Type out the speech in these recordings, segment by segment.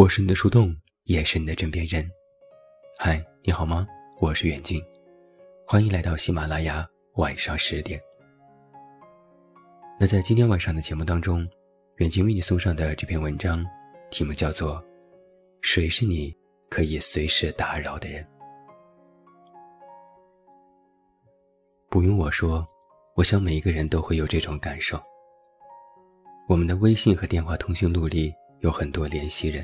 我是你的树洞，也是你的枕边人。嗨，你好吗？我是远近，欢迎来到喜马拉雅晚上十点。那在今天晚上的节目当中，远近为你送上的这篇文章，题目叫做《谁是你可以随时打扰的人》。不用我说，我想每一个人都会有这种感受。我们的微信和电话通讯录里有很多联系人，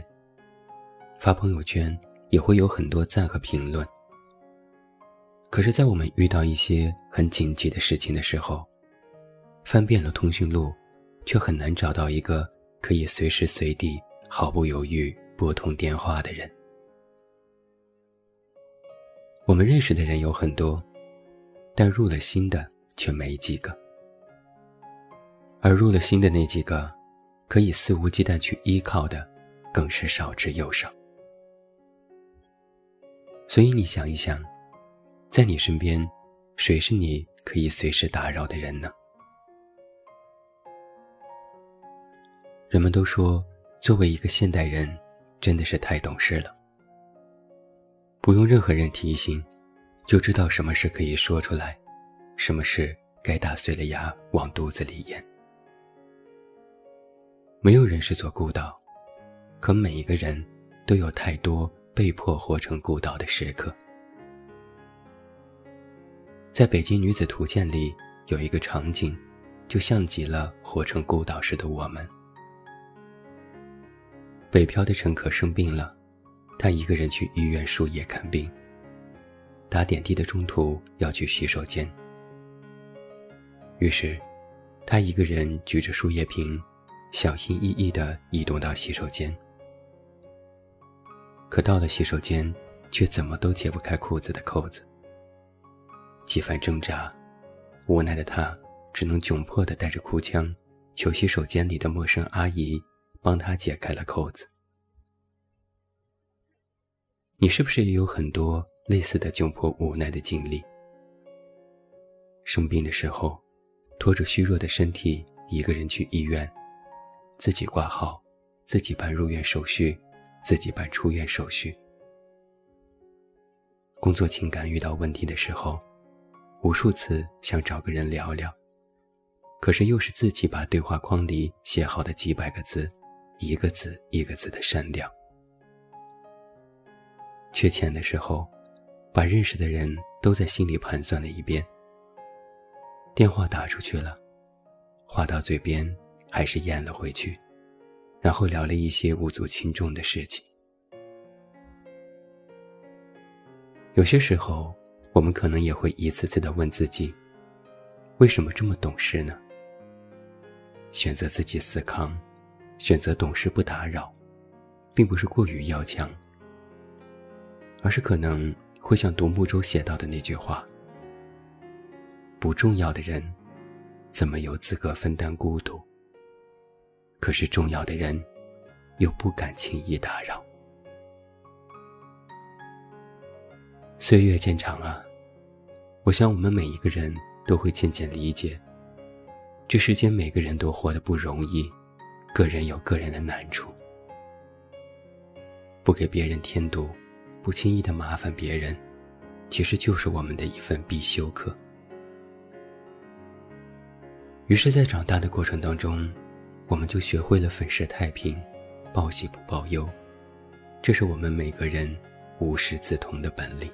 发朋友圈也会有很多赞和评论。可是，在我们遇到一些很紧急的事情的时候，翻遍了通讯录，却很难找到一个可以随时随地毫不犹豫拨通电话的人。我们认识的人有很多。但入了心的却没几个，而入了心的那几个，可以肆无忌惮去依靠的，更是少之又少。所以你想一想，在你身边，谁是你可以随时打扰的人呢？人们都说，作为一个现代人，真的是太懂事了，不用任何人提醒。就知道什么事可以说出来，什么事该打碎了牙往肚子里咽。没有人是做孤岛，可每一个人都有太多被迫活成孤岛的时刻。在北京女子图鉴里有一个场景，就像极了活成孤岛时的我们。北漂的乘客生病了，他一个人去医院输液看病。打点滴的中途要去洗手间，于是，他一个人举着输液瓶，小心翼翼地移动到洗手间。可到了洗手间，却怎么都解不开裤子的扣子。几番挣扎，无奈的他只能窘迫地带着哭腔，求洗手间里的陌生阿姨帮他解开了扣子。你是不是也有很多？类似的窘迫无奈的经历。生病的时候，拖着虚弱的身体，一个人去医院，自己挂号，自己办入院手续，自己办出院手续。工作情感遇到问题的时候，无数次想找个人聊聊，可是又是自己把对话框里写好的几百个字，一个字一个字的删掉。缺钱的时候。把认识的人都在心里盘算了一遍。电话打出去了，话到嘴边还是咽了回去，然后聊了一些无足轻重的事情。有些时候，我们可能也会一次次的问自己：为什么这么懂事呢？选择自己死扛，选择懂事不打扰，并不是过于要强，而是可能。会像独木舟写到的那句话：“不重要的人，怎么有资格分担孤独？可是重要的人，又不敢轻易打扰。”岁月渐长啊，我想我们每一个人都会渐渐理解，这世间每个人都活得不容易，个人有个人的难处，不给别人添堵。不轻易的麻烦别人，其实就是我们的一份必修课。于是，在长大的过程当中，我们就学会了粉饰太平，报喜不报忧，这是我们每个人无师自通的本领。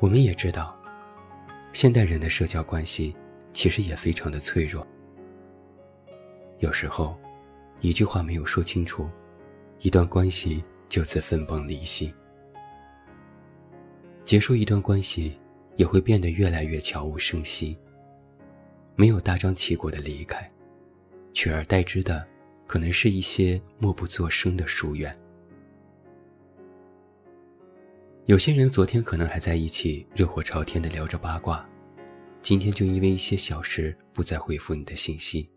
我们也知道，现代人的社交关系其实也非常的脆弱，有时候，一句话没有说清楚。一段关系就此分崩离析，结束一段关系也会变得越来越悄无声息。没有大张旗鼓的离开，取而代之的可能是一些默不作声的疏远。有些人昨天可能还在一起热火朝天的聊着八卦，今天就因为一些小事不再回复你的信息。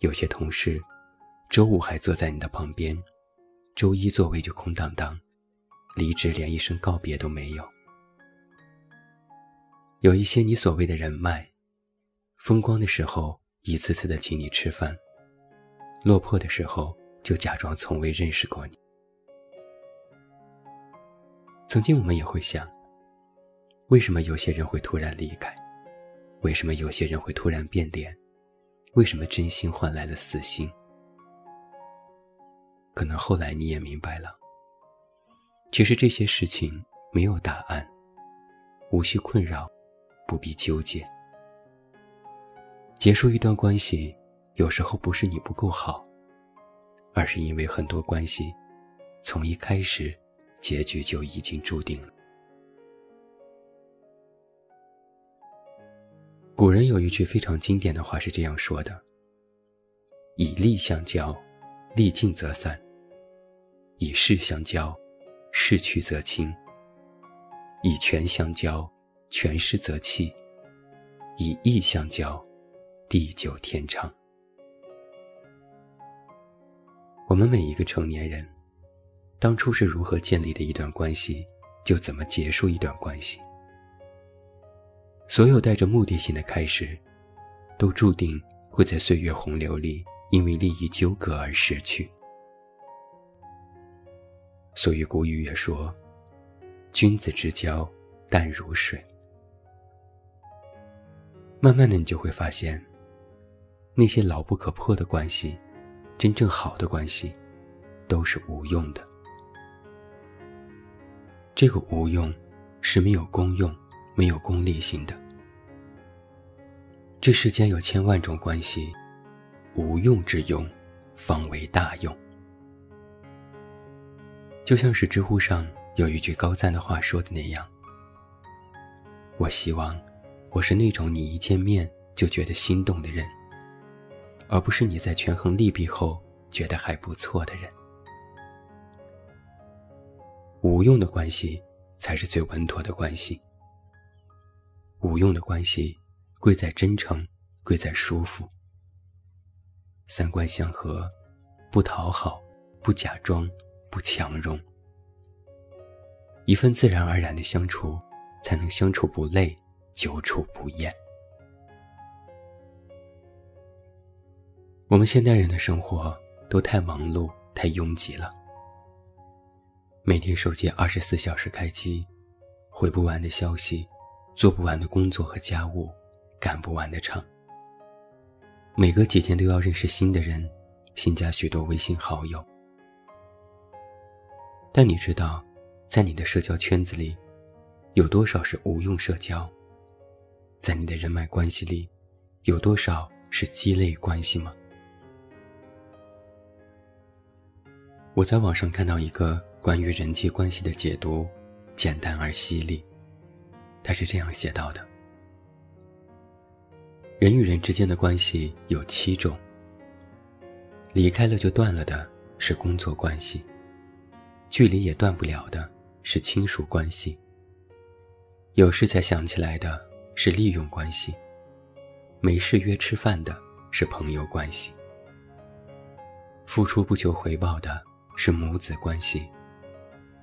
有些同事。周五还坐在你的旁边，周一座位就空荡荡，离职连一声告别都没有。有一些你所谓的人脉，风光的时候一次次的请你吃饭，落魄的时候就假装从未认识过你。曾经我们也会想，为什么有些人会突然离开？为什么有些人会突然变脸？为什么真心换来了死心？可能后来你也明白了，其实这些事情没有答案，无需困扰，不必纠结。结束一段关系，有时候不是你不够好，而是因为很多关系，从一开始，结局就已经注定了。古人有一句非常经典的话是这样说的：“以利相交，利尽则散；以势相交，势去则清；以权相交，权失则弃；以义相交。”地久天长。我们每一个成年人，当初是如何建立的一段关系，就怎么结束一段关系。所有带着目的性的开始，都注定会在岁月洪流里因为利益纠葛而失去。所以古语也说：“君子之交淡如水。”慢慢的，你就会发现。那些牢不可破的关系，真正好的关系，都是无用的。这个无用，是没有功用、没有功利性的。这世间有千万种关系，无用之用，方为大用。就像是知乎上有一句高赞的话说的那样：“我希望，我是那种你一见面就觉得心动的人。”而不是你在权衡利弊后觉得还不错的人。无用的关系才是最稳妥的关系。无用的关系贵在真诚，贵在舒服。三观相合，不讨好，不假装，不强融。一份自然而然的相处，才能相处不累，久处不厌。我们现代人的生活都太忙碌、太拥挤了，每天手机二十四小时开机，回不完的消息，做不完的工作和家务，赶不完的场。每隔几天都要认识新的人，新加许多微信好友。但你知道，在你的社交圈子里，有多少是无用社交？在你的人脉关系里，有多少是鸡肋关系吗？我在网上看到一个关于人际关系的解读，简单而犀利。他是这样写到的：人与人之间的关系有七种，离开了就断了的是工作关系，距离也断不了的是亲属关系，有事才想起来的是利用关系，没事约吃饭的是朋友关系，付出不求回报的。是母子关系，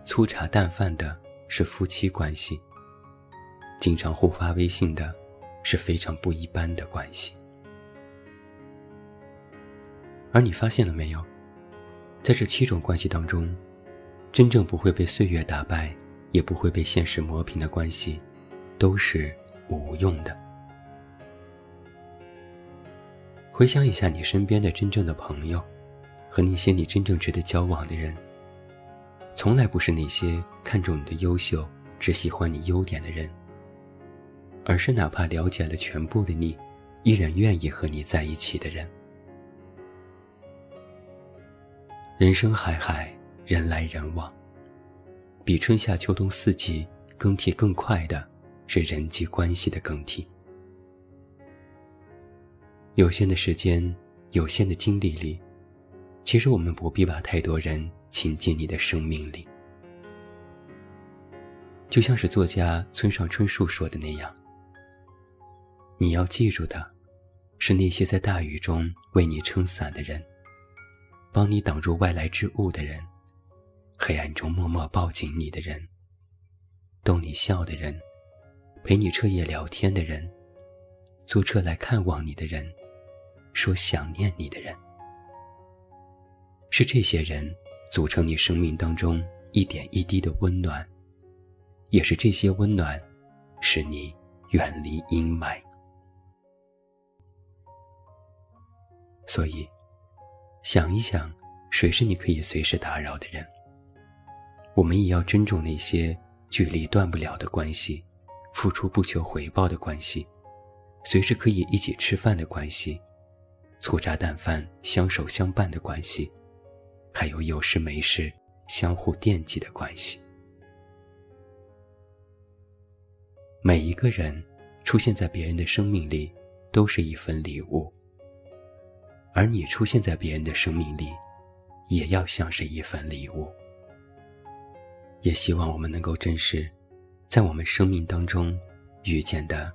粗茶淡饭的是夫妻关系，经常互发微信的是非常不一般的关系。而你发现了没有，在这七种关系当中，真正不会被岁月打败，也不会被现实磨平的关系，都是无用的。回想一下你身边的真正的朋友。和那些你真正值得交往的人，从来不是那些看重你的优秀、只喜欢你优点的人，而是哪怕了解了全部的你，依然愿意和你在一起的人。人生海海，人来人往，比春夏秋冬四季更替更快的，是人际关系的更替。有限的时间，有限的精力里。其实我们不必把太多人请进你的生命里，就像是作家村上春树说的那样：“你要记住的，是那些在大雨中为你撑伞的人，帮你挡住外来之物的人，黑暗中默默抱紧你的人，逗你笑的人，陪你彻夜聊天的人，坐车来看望你的人，说想念你的人。是这些人组成你生命当中一点一滴的温暖，也是这些温暖使你远离阴霾。所以，想一想，谁是你可以随时打扰的人？我们也要珍重那些距离断不了的关系，付出不求回报的关系，随时可以一起吃饭的关系，粗茶淡饭相守相伴的关系。还有有事没事相互惦记的关系。每一个人出现在别人的生命里，都是一份礼物；而你出现在别人的生命里，也要像是一份礼物。也希望我们能够珍视，在我们生命当中遇见的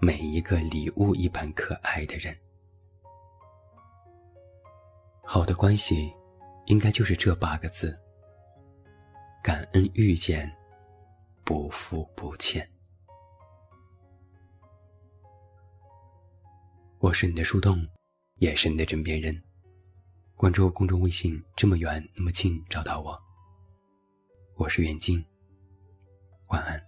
每一个礼物一般可爱的人。好的关系。应该就是这八个字：感恩遇见，不负不欠。我是你的树洞，也是你的枕边人。关注公众微信，这么远那么近，找到我。我是远近，晚安。